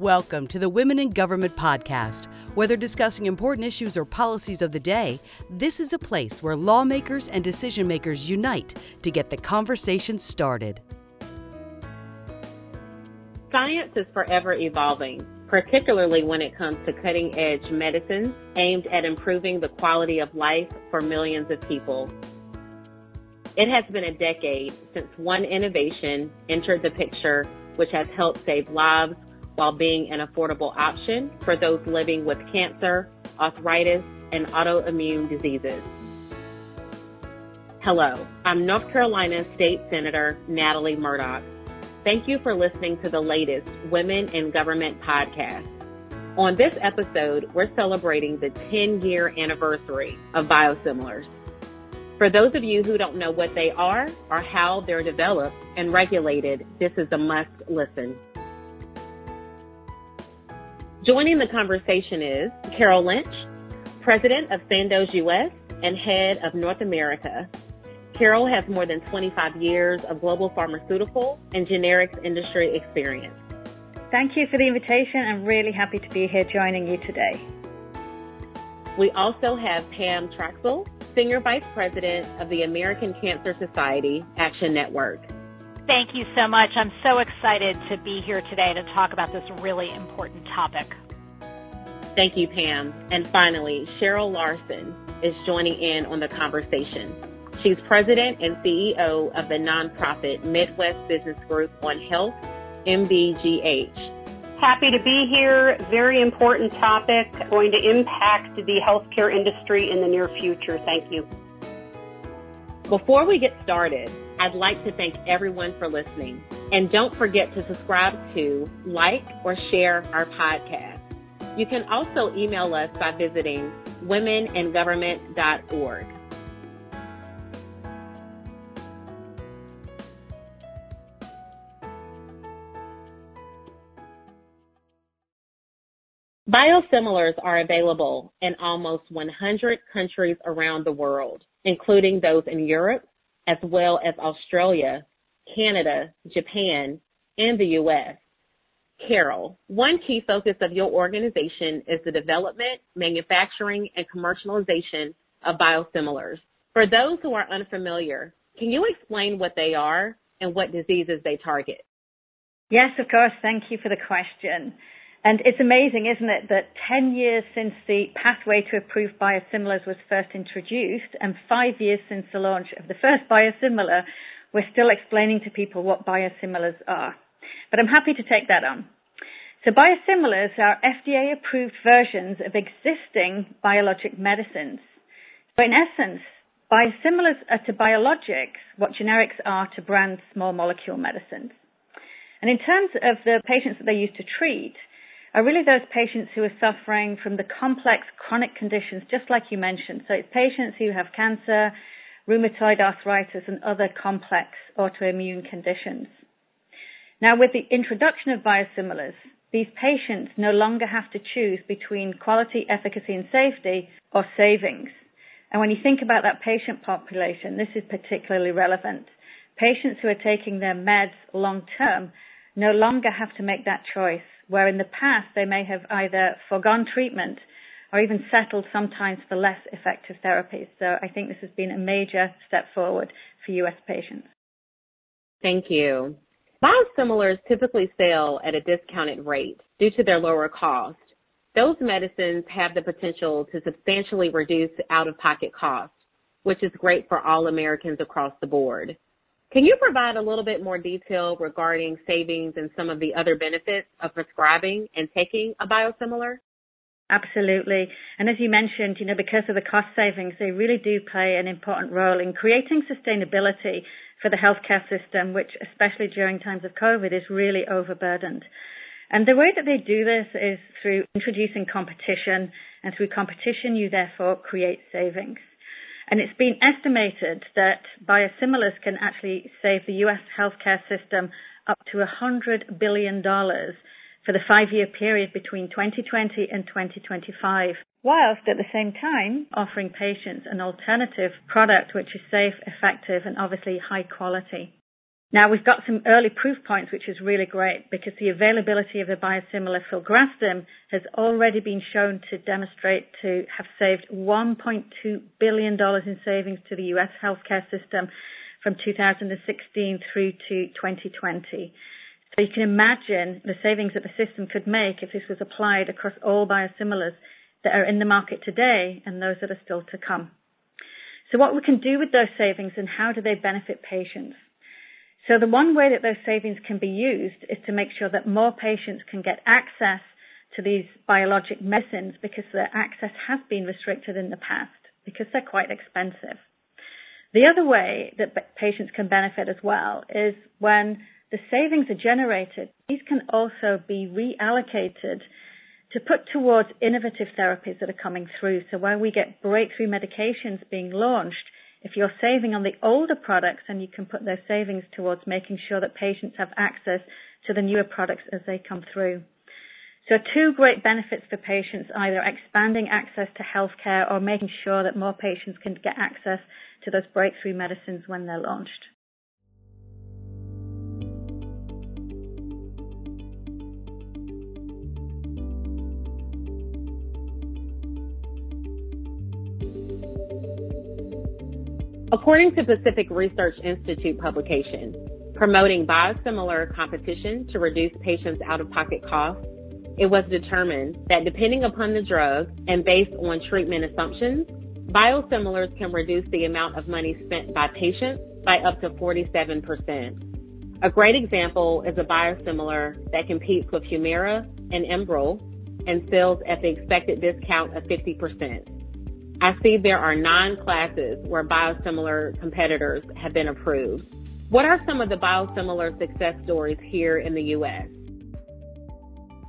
Welcome to the Women in Government podcast. Whether discussing important issues or policies of the day, this is a place where lawmakers and decision makers unite to get the conversation started. Science is forever evolving, particularly when it comes to cutting edge medicines aimed at improving the quality of life for millions of people. It has been a decade since one innovation entered the picture which has helped save lives while being an affordable option for those living with cancer, arthritis, and autoimmune diseases. Hello, I'm North Carolina State Senator Natalie Murdock. Thank you for listening to the latest Women in Government podcast. On this episode, we're celebrating the 10 year anniversary of biosimilars. For those of you who don't know what they are or how they're developed and regulated, this is a must listen. Joining the conversation is Carol Lynch, President of Sandoz US and Head of North America. Carol has more than 25 years of global pharmaceutical and generics industry experience. Thank you for the invitation. I'm really happy to be here joining you today. We also have Pam Traxel, Senior Vice President of the American Cancer Society Action Network. Thank you so much. I'm so excited to be here today to talk about this really important topic. Thank you, Pam. And finally, Cheryl Larson is joining in on the conversation. She's president and CEO of the nonprofit Midwest Business Group on Health, MBGH. Happy to be here. Very important topic, going to impact the healthcare industry in the near future. Thank you. Before we get started, I'd like to thank everyone for listening. And don't forget to subscribe to, like, or share our podcast. You can also email us by visiting womeningovernment.org. Biosimilars are available in almost 100 countries around the world, including those in Europe, as well as Australia, Canada, Japan, and the U.S. Carol, one key focus of your organization is the development, manufacturing, and commercialization of biosimilars. For those who are unfamiliar, can you explain what they are and what diseases they target? Yes, of course. Thank you for the question. And it's amazing, isn't it, that 10 years since the pathway to approve biosimilars was first introduced and five years since the launch of the first biosimilar, we're still explaining to people what biosimilars are. But I'm happy to take that on. So biosimilars are FDA approved versions of existing biologic medicines. So in essence, biosimilars are to biologics what generics are to brand small molecule medicines. And in terms of the patients that they used to treat, are really those patients who are suffering from the complex chronic conditions, just like you mentioned. So it's patients who have cancer, rheumatoid arthritis, and other complex autoimmune conditions. Now, with the introduction of biosimilars, these patients no longer have to choose between quality, efficacy, and safety or savings. And when you think about that patient population, this is particularly relevant. Patients who are taking their meds long term no longer have to make that choice where in the past they may have either foregone treatment or even settled sometimes for less effective therapies. So I think this has been a major step forward for US patients. Thank you. Biosimilars typically sell at a discounted rate due to their lower cost. Those medicines have the potential to substantially reduce out of pocket costs, which is great for all Americans across the board. Can you provide a little bit more detail regarding savings and some of the other benefits of prescribing and taking a biosimilar? Absolutely. And as you mentioned, you know, because of the cost savings, they really do play an important role in creating sustainability for the healthcare system, which especially during times of COVID is really overburdened. And the way that they do this is through introducing competition and through competition you therefore create savings. And it's been estimated that biosimilars can actually save the US healthcare system up to $100 billion for the five year period between 2020 and 2025, whilst at the same time offering patients an alternative product which is safe, effective, and obviously high quality. Now we've got some early proof points, which is really great because the availability of the biosimilar filgrastim has already been shown to demonstrate to have saved $1.2 billion in savings to the US healthcare system from 2016 through to 2020. So you can imagine the savings that the system could make if this was applied across all biosimilars that are in the market today and those that are still to come. So what we can do with those savings and how do they benefit patients? So the one way that those savings can be used is to make sure that more patients can get access to these biologic medicines because their access has been restricted in the past because they're quite expensive. The other way that patients can benefit as well is when the savings are generated, these can also be reallocated to put towards innovative therapies that are coming through. So where we get breakthrough medications being launched, if you're saving on the older products, then you can put those savings towards making sure that patients have access to the newer products as they come through. So two great benefits for patients, either expanding access to healthcare or making sure that more patients can get access to those breakthrough medicines when they're launched. According to Pacific Research Institute publication, promoting biosimilar competition to reduce patients' out-of-pocket costs, it was determined that depending upon the drug and based on treatment assumptions, biosimilars can reduce the amount of money spent by patients by up to 47%. A great example is a biosimilar that competes with Humira and Enbrel and sells at the expected discount of 50%. I see there are nine classes where biosimilar competitors have been approved. What are some of the biosimilar success stories here in the U.S.?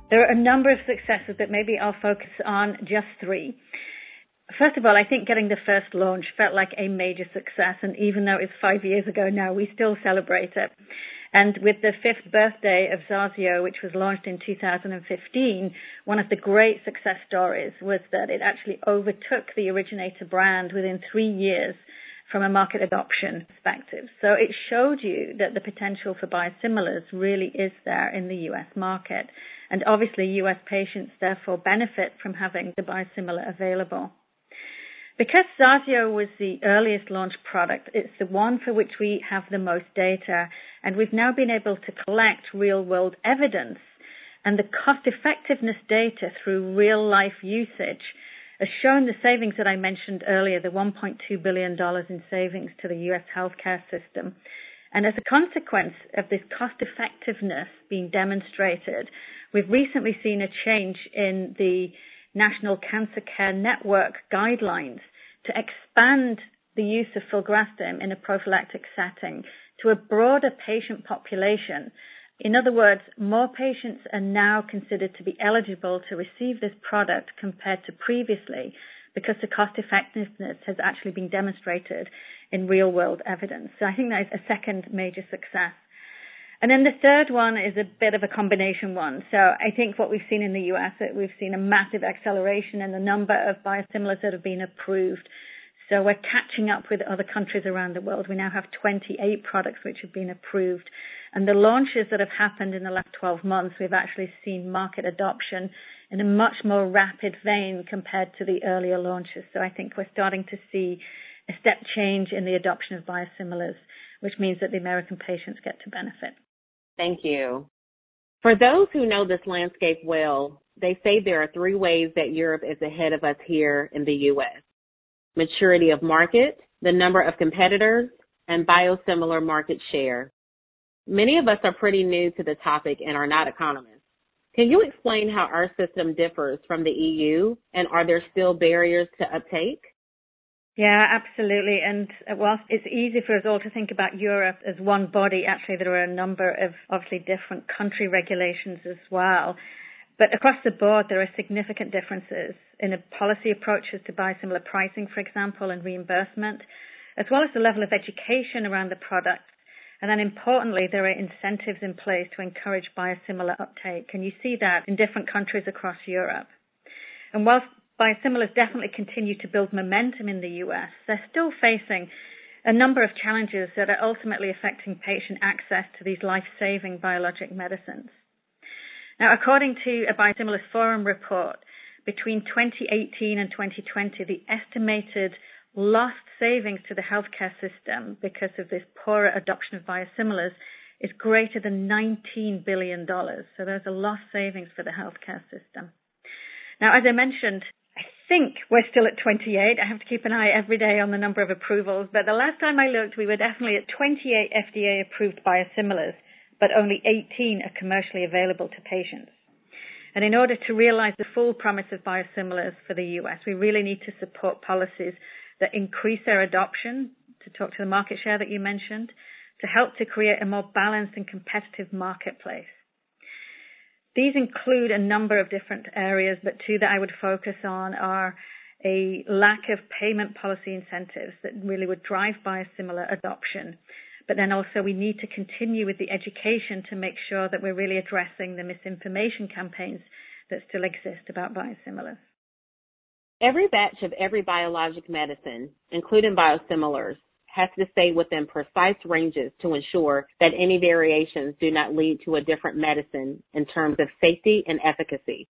There are a number of successes, but maybe I'll focus on just three. First of all, I think getting the first launch felt like a major success, and even though it's five years ago now, we still celebrate it. And with the fifth birthday of Zarzio, which was launched in 2015, one of the great success stories was that it actually overtook the originator brand within three years from a market adoption perspective. So it showed you that the potential for biosimilars really is there in the US market. And obviously US patients therefore benefit from having the biosimilar available. Because Zarzio was the earliest launch product, it's the one for which we have the most data, and we've now been able to collect real world evidence and the cost effectiveness data through real life usage has shown the savings that I mentioned earlier, the $1.2 billion in savings to the US healthcare system. And as a consequence of this cost effectiveness being demonstrated, we've recently seen a change in the National Cancer Care Network guidelines to expand the use of filgrastim in a prophylactic setting to a broader patient population. In other words, more patients are now considered to be eligible to receive this product compared to previously because the cost effectiveness has actually been demonstrated in real world evidence. So I think that is a second major success. And then the third one is a bit of a combination one. So I think what we've seen in the US, we've seen a massive acceleration in the number of biosimilars that have been approved. So we're catching up with other countries around the world. We now have 28 products which have been approved. And the launches that have happened in the last 12 months, we've actually seen market adoption in a much more rapid vein compared to the earlier launches. So I think we're starting to see a step change in the adoption of biosimilars, which means that the American patients get to benefit. Thank you. For those who know this landscape well, they say there are three ways that Europe is ahead of us here in the U.S. Maturity of market, the number of competitors, and biosimilar market share. Many of us are pretty new to the topic and are not economists. Can you explain how our system differs from the EU and are there still barriers to uptake? Yeah, absolutely. And uh, whilst it's easy for us all to think about Europe as one body, actually there are a number of obviously different country regulations as well. But across the board, there are significant differences in the policy approaches to biosimilar pricing, for example, and reimbursement, as well as the level of education around the product. And then importantly, there are incentives in place to encourage biosimilar uptake. And you see that in different countries across Europe. And whilst biosimilars definitely continue to build momentum in the US, they're still facing a number of challenges that are ultimately affecting patient access to these life-saving biologic medicines. Now, according to a Biosimilars Forum report, between 2018 and 2020, the estimated lost savings to the healthcare system because of this poorer adoption of biosimilars is greater than $19 billion. So there's a lost savings for the healthcare system. Now, as I mentioned, think we're still at 28. I have to keep an eye every day on the number of approvals, but the last time I looked, we were definitely at 28 FDA approved biosimilars, but only 18 are commercially available to patients. And in order to realize the full promise of biosimilars for the US, we really need to support policies that increase their adoption, to talk to the market share that you mentioned, to help to create a more balanced and competitive marketplace. These include a number of different areas, but two that I would focus on are a lack of payment policy incentives that really would drive biosimilar adoption. But then also we need to continue with the education to make sure that we're really addressing the misinformation campaigns that still exist about biosimilars. Every batch of every biologic medicine, including biosimilars, has to stay within precise ranges to ensure that any variations do not lead to a different medicine in terms of safety and efficacy.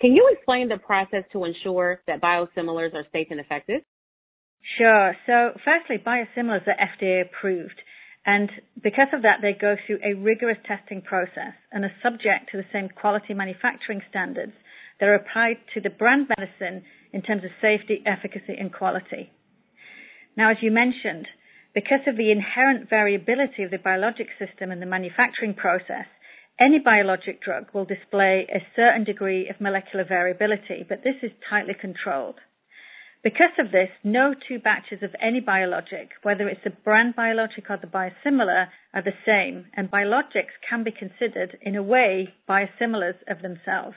Can you explain the process to ensure that biosimilars are safe and effective? Sure. So firstly, biosimilars are FDA approved. And because of that, they go through a rigorous testing process and are subject to the same quality manufacturing standards that are applied to the brand medicine in terms of safety, efficacy, and quality. Now, as you mentioned, because of the inherent variability of the biologic system and the manufacturing process, any biologic drug will display a certain degree of molecular variability, but this is tightly controlled. Because of this, no two batches of any biologic, whether it's a brand biologic or the biosimilar, are the same, and biologics can be considered, in a way, biosimilars of themselves.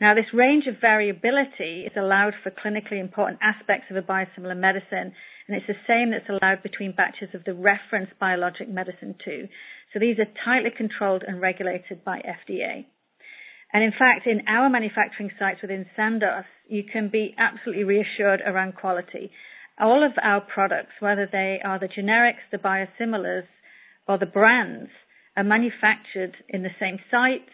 Now, this range of variability is allowed for clinically important aspects of a biosimilar medicine, and it's the same that's allowed between batches of the reference biologic medicine too. So these are tightly controlled and regulated by FDA. And in fact, in our manufacturing sites within Sandoz, you can be absolutely reassured around quality. All of our products, whether they are the generics, the biosimilars, or the brands, are manufactured in the same sites,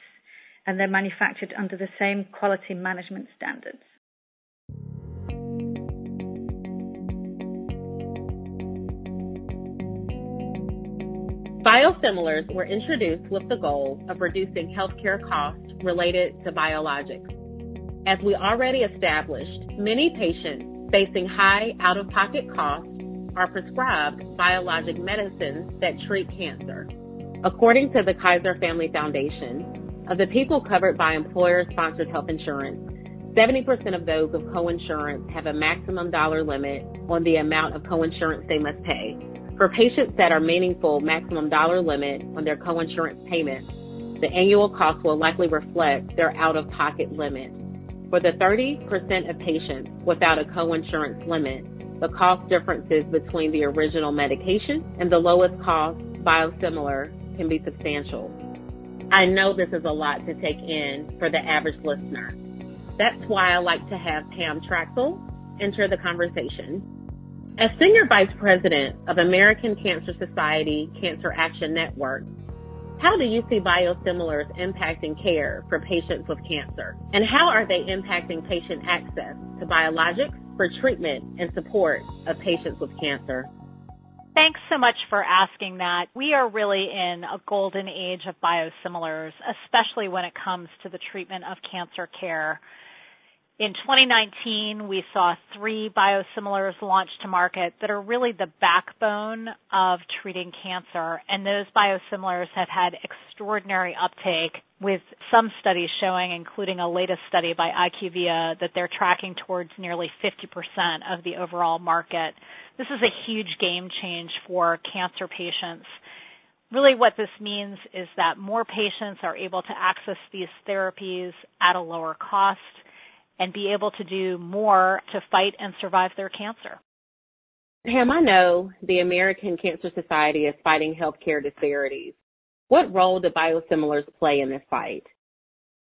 and they're manufactured under the same quality management standards. Biosimilars were introduced with the goal of reducing healthcare costs related to biologics. As we already established, many patients facing high out of pocket costs are prescribed biologic medicines that treat cancer. According to the Kaiser Family Foundation, of the people covered by employer-sponsored health insurance, 70% of those with coinsurance have a maximum dollar limit on the amount of coinsurance they must pay. For patients that are meaningful maximum dollar limit on their coinsurance payments, the annual cost will likely reflect their out-of-pocket limit. For the 30% of patients without a coinsurance limit, the cost differences between the original medication and the lowest cost biosimilar can be substantial. I know this is a lot to take in for the average listener. That's why I like to have Pam Traxel enter the conversation. As Senior Vice President of American Cancer Society Cancer Action Network, how do you see biosimilars impacting care for patients with cancer? And how are they impacting patient access to biologics for treatment and support of patients with cancer? Thanks so much for asking that. We are really in a golden age of biosimilars, especially when it comes to the treatment of cancer care. In 2019, we saw three biosimilars launched to market that are really the backbone of treating cancer, and those biosimilars have had extraordinary uptake with some studies showing, including a latest study by IQVIA, that they're tracking towards nearly 50% of the overall market. This is a huge game change for cancer patients. Really what this means is that more patients are able to access these therapies at a lower cost and be able to do more to fight and survive their cancer. Pam, I know the American Cancer Society is fighting healthcare disparities. What role do biosimilars play in this fight?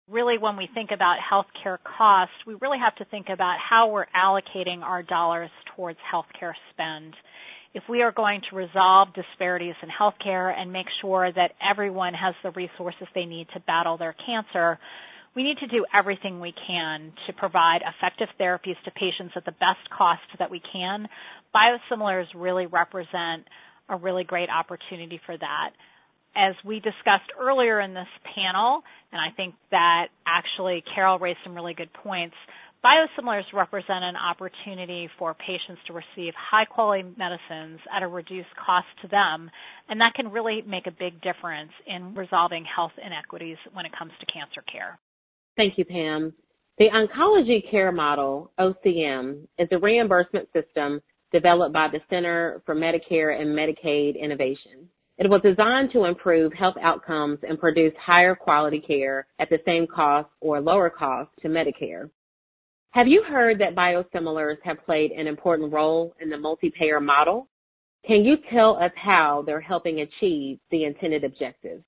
Really, when we think about healthcare costs, we really have to think about how we're allocating our dollars towards healthcare spend. if we are going to resolve disparities in healthcare and make sure that everyone has the resources they need to battle their cancer, we need to do everything we can to provide effective therapies to patients at the best cost that we can. Biosimilars really represent a really great opportunity for that. As we discussed earlier in this panel, and I think that actually Carol raised some really good points, biosimilars represent an opportunity for patients to receive high quality medicines at a reduced cost to them, and that can really make a big difference in resolving health inequities when it comes to cancer care. Thank you, Pam. The Oncology Care Model, OCM, is a reimbursement system developed by the Center for Medicare and Medicaid Innovation. It was designed to improve health outcomes and produce higher quality care at the same cost or lower cost to Medicare. Have you heard that biosimilars have played an important role in the multi-payer model? Can you tell us how they're helping achieve the intended objectives?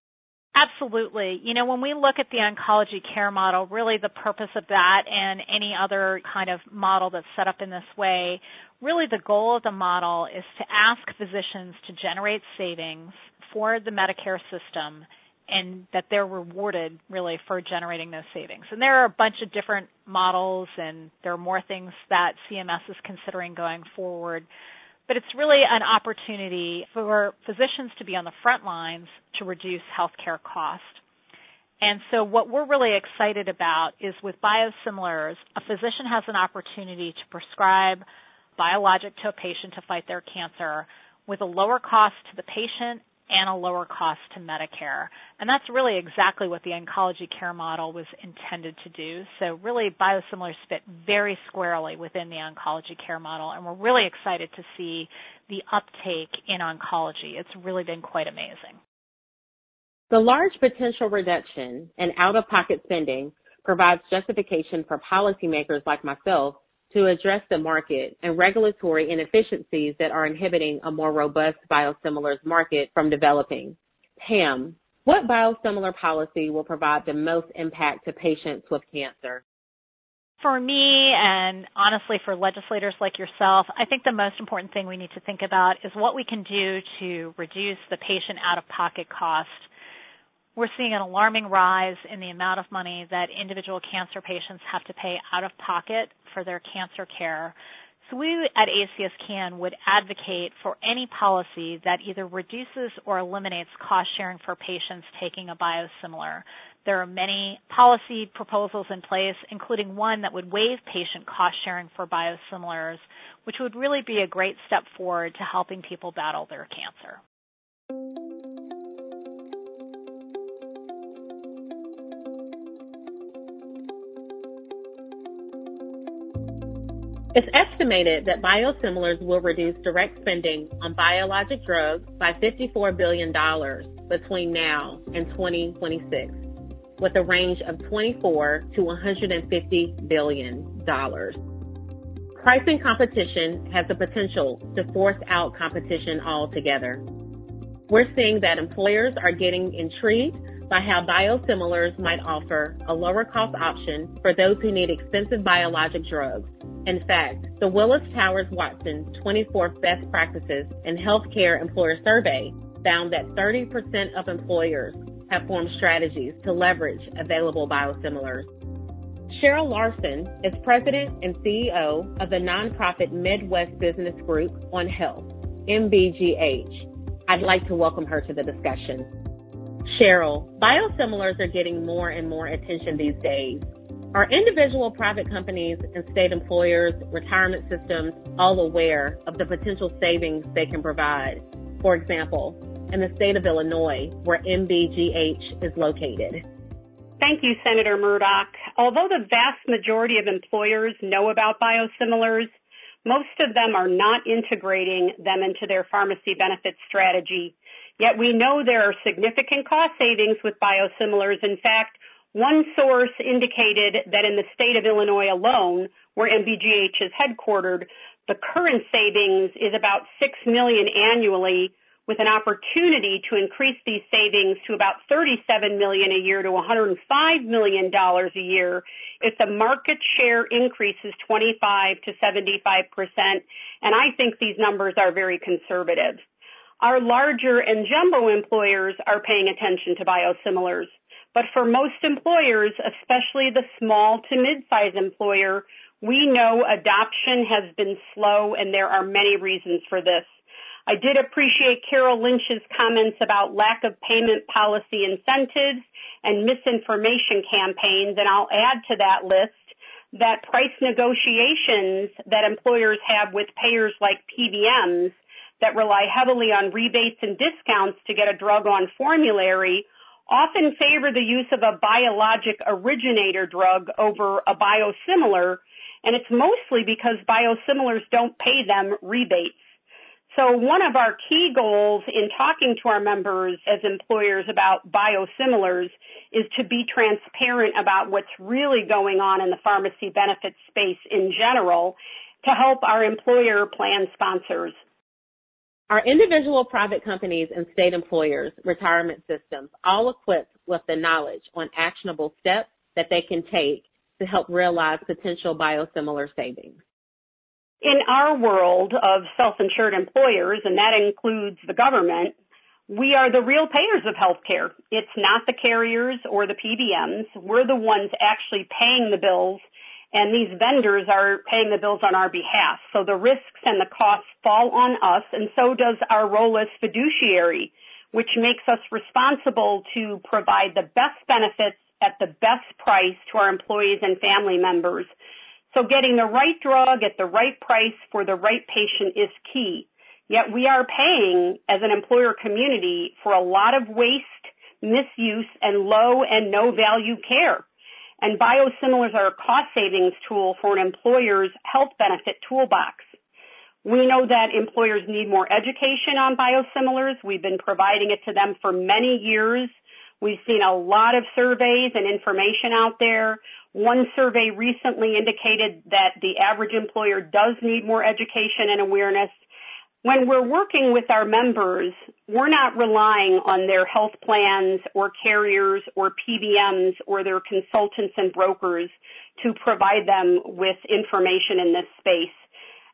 Absolutely. You know, when we look at the oncology care model, really the purpose of that and any other kind of model that's set up in this way, really the goal of the model is to ask physicians to generate savings for the Medicare system and that they're rewarded really for generating those savings. And there are a bunch of different models and there are more things that CMS is considering going forward but it's really an opportunity for physicians to be on the front lines to reduce healthcare cost. And so what we're really excited about is with biosimilars, a physician has an opportunity to prescribe biologic to a patient to fight their cancer with a lower cost to the patient and a lower cost to Medicare. And that's really exactly what the oncology care model was intended to do. So really biosimilars fit very squarely within the oncology care model and we're really excited to see the uptake in oncology. It's really been quite amazing. The large potential reduction in out-of-pocket spending provides justification for policymakers like myself to address the market and regulatory inefficiencies that are inhibiting a more robust biosimilars market from developing. Pam, what biosimilar policy will provide the most impact to patients with cancer? For me, and honestly for legislators like yourself, I think the most important thing we need to think about is what we can do to reduce the patient out of pocket cost we're seeing an alarming rise in the amount of money that individual cancer patients have to pay out of pocket for their cancer care. So we at ACS CAN would advocate for any policy that either reduces or eliminates cost sharing for patients taking a biosimilar. There are many policy proposals in place, including one that would waive patient cost sharing for biosimilars, which would really be a great step forward to helping people battle their cancer. It's estimated that biosimilars will reduce direct spending on biologic drugs by $54 billion between now and 2026, with a range of 24 to 150 billion dollars. Pricing competition has the potential to force out competition altogether. We're seeing that employers are getting intrigued by how biosimilars might offer a lower cost option for those who need expensive biologic drugs in fact, the Willis Towers Watson 24 Best Practices in Healthcare Employer Survey found that 30% of employers have formed strategies to leverage available biosimilars. Cheryl Larson is president and CEO of the nonprofit Midwest Business Group on Health, MBGH. I'd like to welcome her to the discussion. Cheryl, biosimilars are getting more and more attention these days. Are individual private companies and state employers, retirement systems all aware of the potential savings they can provide? For example, in the state of Illinois, where MBGH is located. Thank you, Senator Murdock. Although the vast majority of employers know about biosimilars, most of them are not integrating them into their pharmacy benefit strategy. Yet we know there are significant cost savings with biosimilars. In fact, one source indicated that in the state of Illinois alone, where MBGH is headquartered, the current savings is about 6 million annually with an opportunity to increase these savings to about 37 million a year to 105 million dollars a year if the market share increases 25 to 75 percent. And I think these numbers are very conservative. Our larger and jumbo employers are paying attention to biosimilars. But for most employers, especially the small to mid-size employer, we know adoption has been slow and there are many reasons for this. I did appreciate Carol Lynch's comments about lack of payment policy incentives and misinformation campaigns, and I'll add to that list that price negotiations that employers have with payers like PBMs that rely heavily on rebates and discounts to get a drug on formulary often favor the use of a biologic originator drug over a biosimilar, and it's mostly because biosimilars don't pay them rebates. So one of our key goals in talking to our members as employers about biosimilars is to be transparent about what's really going on in the pharmacy benefits space in general to help our employer plan sponsors. Our individual private companies and state employers retirement systems all equipped with the knowledge on actionable steps that they can take to help realize potential biosimilar savings in our world of self-insured employers, and that includes the government, we are the real payers of healthcare. It's not the carriers or the PBMs. We're the ones actually paying the bills, and these vendors are paying the bills on our behalf. So the risks and the costs fall on us, and so does our role as fiduciary, which makes us responsible to provide the best benefits at the best price to our employees and family members so getting the right drug at the right price for the right patient is key. Yet we are paying as an employer community for a lot of waste, misuse, and low and no value care. And biosimilars are a cost savings tool for an employer's health benefit toolbox. We know that employers need more education on biosimilars. We've been providing it to them for many years. We've seen a lot of surveys and information out there. One survey recently indicated that the average employer does need more education and awareness. When we're working with our members, we're not relying on their health plans or carriers or PBMs or their consultants and brokers to provide them with information in this space.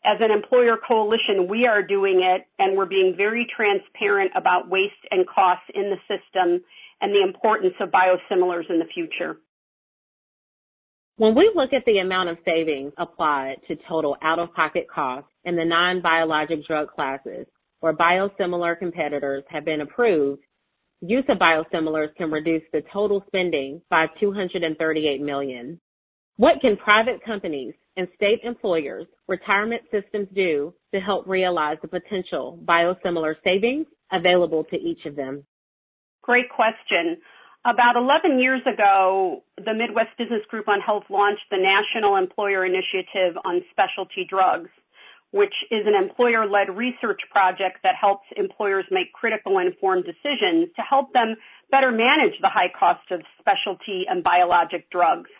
As an employer coalition, we are doing it and we're being very transparent about waste and costs in the system and the importance of biosimilars in the future. When we look at the amount of savings applied to total out-of-pocket costs in the non-biologic drug classes where biosimilar competitors have been approved, use of biosimilars can reduce the total spending by 238 million. What can private companies and state employers, retirement systems do to help realize the potential biosimilar savings available to each of them? Great question. About 11 years ago, the Midwest Business Group on Health launched the National Employer Initiative on Specialty Drugs, which is an employer led research project that helps employers make critical informed decisions to help them better manage the high cost of specialty and biologic drugs.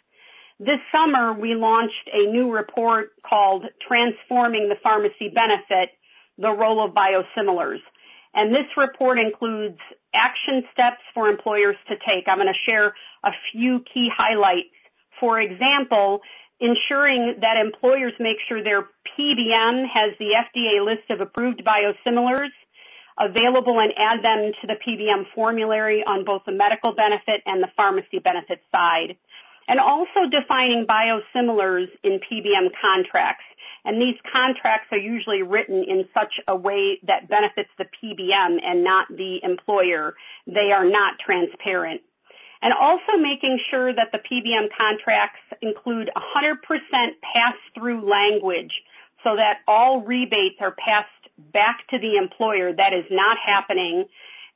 This summer, we launched a new report called Transforming the Pharmacy Benefit, the Role of Biosimilars. And this report includes action steps for employers to take. I'm going to share a few key highlights. For example, ensuring that employers make sure their PBM has the FDA list of approved biosimilars available and add them to the PBM formulary on both the medical benefit and the pharmacy benefit side. And also defining biosimilars in PBM contracts. And these contracts are usually written in such a way that benefits the PBM and not the employer. They are not transparent. And also making sure that the PBM contracts include 100% pass-through language so that all rebates are passed back to the employer. That is not happening.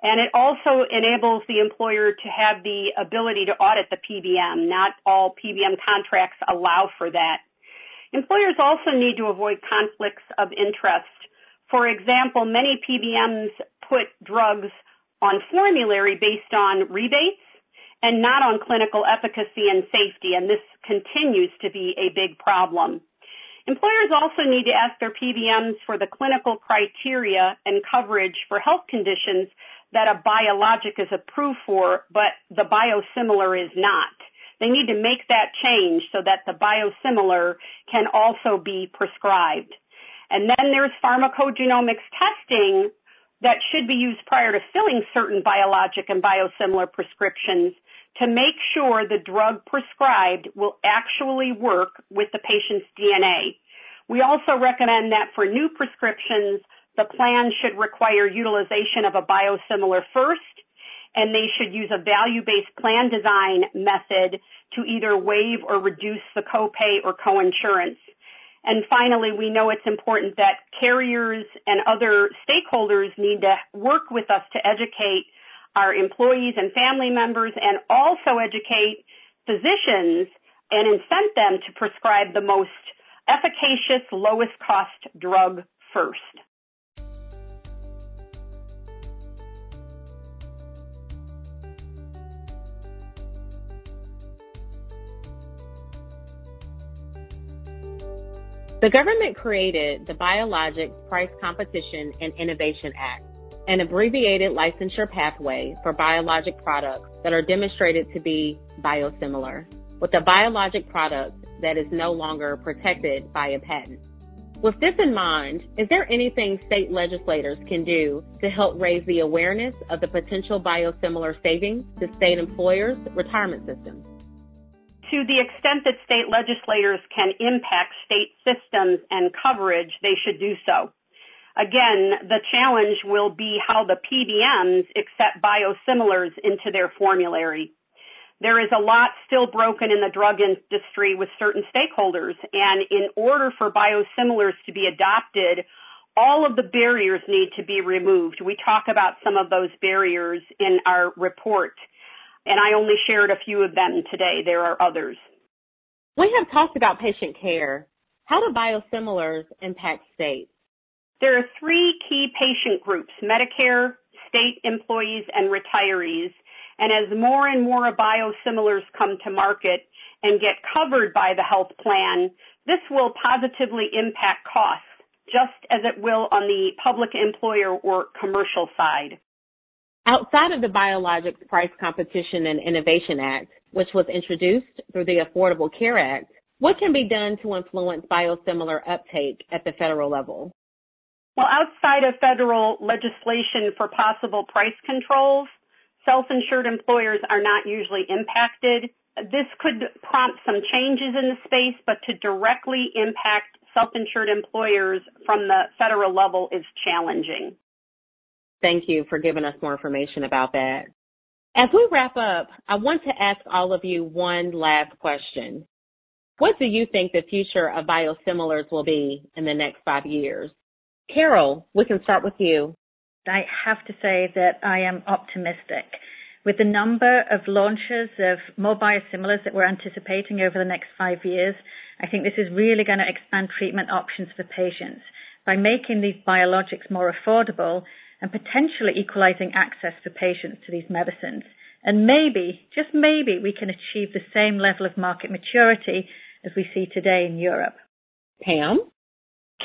And it also enables the employer to have the ability to audit the PBM. Not all PBM contracts allow for that. Employers also need to avoid conflicts of interest. For example, many PBMs put drugs on formulary based on rebates and not on clinical efficacy and safety, and this continues to be a big problem. Employers also need to ask their PBMs for the clinical criteria and coverage for health conditions that a biologic is approved for, but the biosimilar is not. They need to make that change so that the biosimilar can also be prescribed. And then there's pharmacogenomics testing that should be used prior to filling certain biologic and biosimilar prescriptions to make sure the drug prescribed will actually work with the patient's DNA. We also recommend that for new prescriptions, the plan should require utilization of a biosimilar first, and they should use a value-based plan design method to either waive or reduce the copay or coinsurance. And finally, we know it's important that carriers and other stakeholders need to work with us to educate our employees and family members and also educate physicians and incent them to prescribe the most efficacious, lowest cost drug first. The government created the Biologics Price Competition and Innovation Act, an abbreviated licensure pathway for biologic products that are demonstrated to be biosimilar, with a biologic product that is no longer protected by a patent. With this in mind, is there anything state legislators can do to help raise the awareness of the potential biosimilar savings to state employers' retirement systems? to the extent that state legislators can impact state systems and coverage, they should do so. Again, the challenge will be how the PBMs accept biosimilars into their formulary. There is a lot still broken in the drug industry with certain stakeholders, and in order for biosimilars to be adopted, all of the barriers need to be removed. We talk about some of those barriers in our report and I only shared a few of them today. There are others. We have talked about patient care. How do biosimilars impact states? There are three key patient groups Medicare, state employees, and retirees. And as more and more biosimilars come to market and get covered by the health plan, this will positively impact costs, just as it will on the public employer or commercial side. Outside of the Biologics Price Competition and Innovation Act, which was introduced through the Affordable Care Act, what can be done to influence biosimilar uptake at the federal level? Well, outside of federal legislation for possible price controls, self-insured employers are not usually impacted. This could prompt some changes in the space, but to directly impact self-insured employers from the federal level is challenging. Thank you for giving us more information about that. As we wrap up, I want to ask all of you one last question. What do you think the future of biosimilars will be in the next five years? Carol, we can start with you. I have to say that I am optimistic. With the number of launches of more biosimilars that we're anticipating over the next five years, I think this is really going to expand treatment options for patients. By making these biologics more affordable, and potentially equalizing access for patients to these medicines. And maybe, just maybe, we can achieve the same level of market maturity as we see today in Europe. Pam?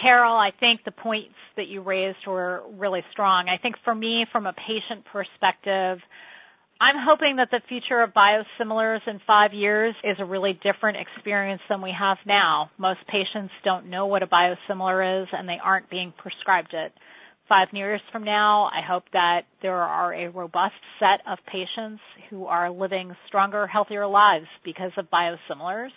Carol, I think the points that you raised were really strong. I think for me, from a patient perspective, I'm hoping that the future of biosimilars in five years is a really different experience than we have now. Most patients don't know what a biosimilar is and they aren't being prescribed it five years from now, I hope that there are a robust set of patients who are living stronger, healthier lives because of biosimilars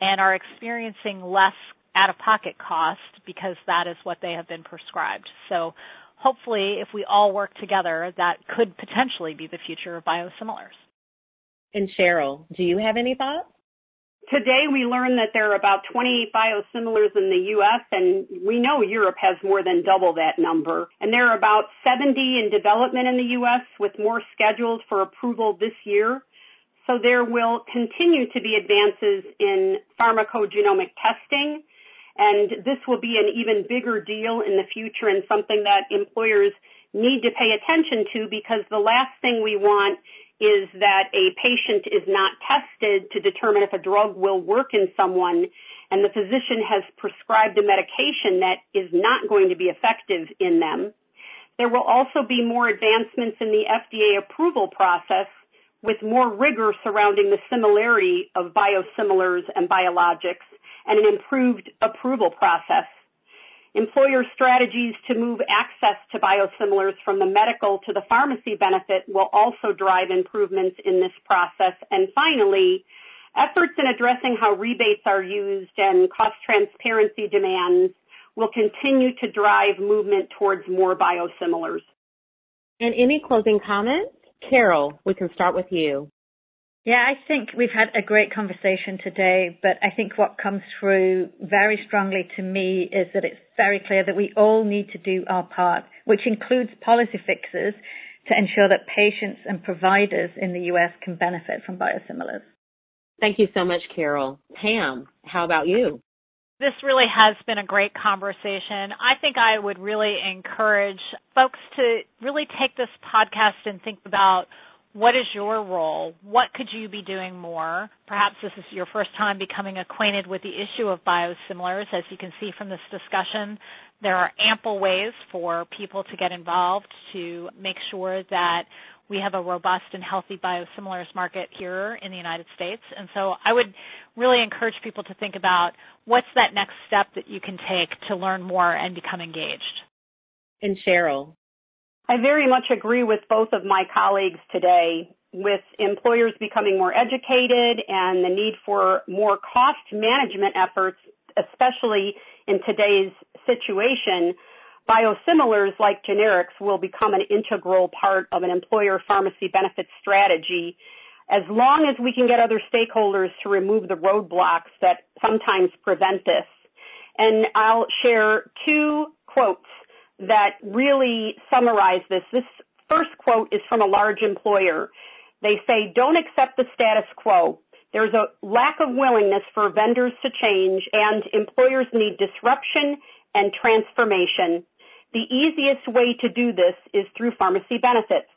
and are experiencing less out of pocket cost because that is what they have been prescribed. So hopefully, if we all work together, that could potentially be the future of biosimilars. And Cheryl, do you have any thoughts? Today we learned that there are about 20 biosimilars in the U.S. and we know Europe has more than double that number. And there are about 70 in development in the U.S. with more scheduled for approval this year. So there will continue to be advances in pharmacogenomic testing and this will be an even bigger deal in the future and something that employers need to pay attention to because the last thing we want is that a patient is not tested to determine if a drug will work in someone and the physician has prescribed a medication that is not going to be effective in them. There will also be more advancements in the FDA approval process with more rigor surrounding the similarity of biosimilars and biologics and an improved approval process. Employer strategies to move access to biosimilars from the medical to the pharmacy benefit will also drive improvements in this process. And finally, Efforts in addressing how rebates are used and cost transparency demands will continue to drive movement towards more biosimilars. And any closing comments? Carol, we can start with you. Yeah, I think we've had a great conversation today, but I think what comes through very strongly to me is that it's very clear that we all need to do our part, which includes policy fixes to ensure that patients and providers in the US can benefit from biosimilars. Thank you so much, Carol. Pam, how about you? This really has been a great conversation. I think I would really encourage folks to really take this podcast and think about what is your role? What could you be doing more? Perhaps this is your first time becoming acquainted with the issue of biosimilars. As you can see from this discussion, there are ample ways for people to get involved to make sure that we have a robust and healthy biosimilars market here in the United States. And so I would really encourage people to think about what's that next step that you can take to learn more and become engaged. And Cheryl. I very much agree with both of my colleagues today with employers becoming more educated and the need for more cost management efforts, especially in today's situation biosimilars like generics will become an integral part of an employer pharmacy benefit strategy as long as we can get other stakeholders to remove the roadblocks that sometimes prevent this. And I'll share two quotes that really summarize this. This first quote is from a large employer. They say, don't accept the status quo. There's a lack of willingness for vendors to change and employers need disruption and transformation. The easiest way to do this is through pharmacy benefits.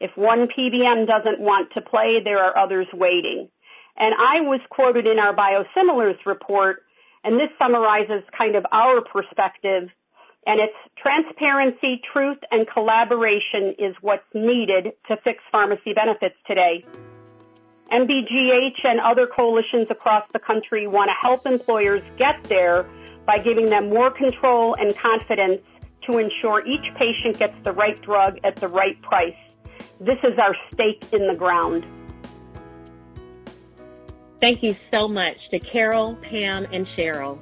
If one PBM doesn't want to play, there are others waiting. And I was quoted in our biosimilars report, and this summarizes kind of our perspective, and it's transparency, truth, and collaboration is what's needed to fix pharmacy benefits today. MBGH and other coalitions across the country want to help employers get there by giving them more control and confidence to ensure each patient gets the right drug at the right price. This is our stake in the ground. Thank you so much to Carol, Pam, and Cheryl.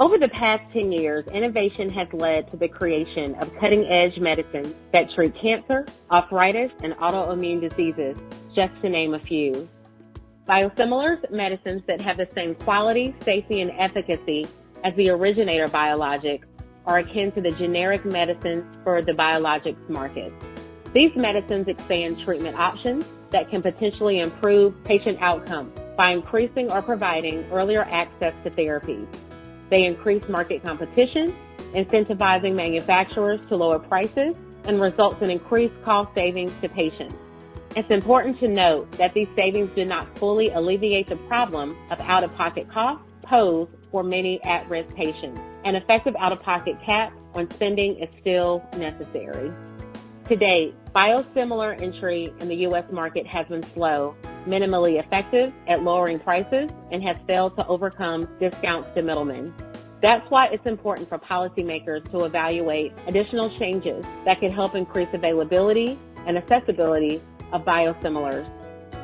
Over the past 10 years, innovation has led to the creation of cutting edge medicines that treat cancer, arthritis, and autoimmune diseases, just to name a few. Biosimilars, medicines that have the same quality, safety, and efficacy as the originator biologics, are akin to the generic medicines for the biologics market. These medicines expand treatment options that can potentially improve patient outcomes by increasing or providing earlier access to therapies. They increase market competition, incentivizing manufacturers to lower prices, and results in increased cost savings to patients. It's important to note that these savings do not fully alleviate the problem of out-of-pocket costs posed for many at-risk patients. An effective out-of-pocket cap on spending is still necessary. To date, biosimilar entry in the U.S. market has been slow, minimally effective at lowering prices, and has failed to overcome discounts to middlemen. That's why it's important for policymakers to evaluate additional changes that can help increase availability and accessibility of biosimilars.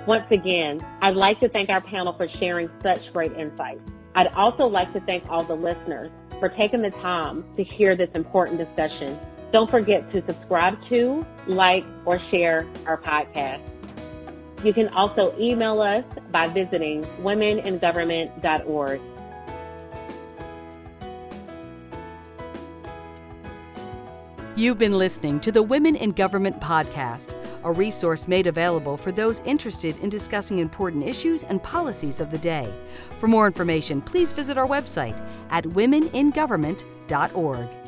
Once again, I'd like to thank our panel for sharing such great insights. I'd also like to thank all the listeners for taking the time to hear this important discussion. Don't forget to subscribe to, like, or share our podcast. You can also email us by visiting womeningovernment.org. You've been listening to the Women in Government podcast, a resource made available for those interested in discussing important issues and policies of the day. For more information, please visit our website at womeningovernment.org.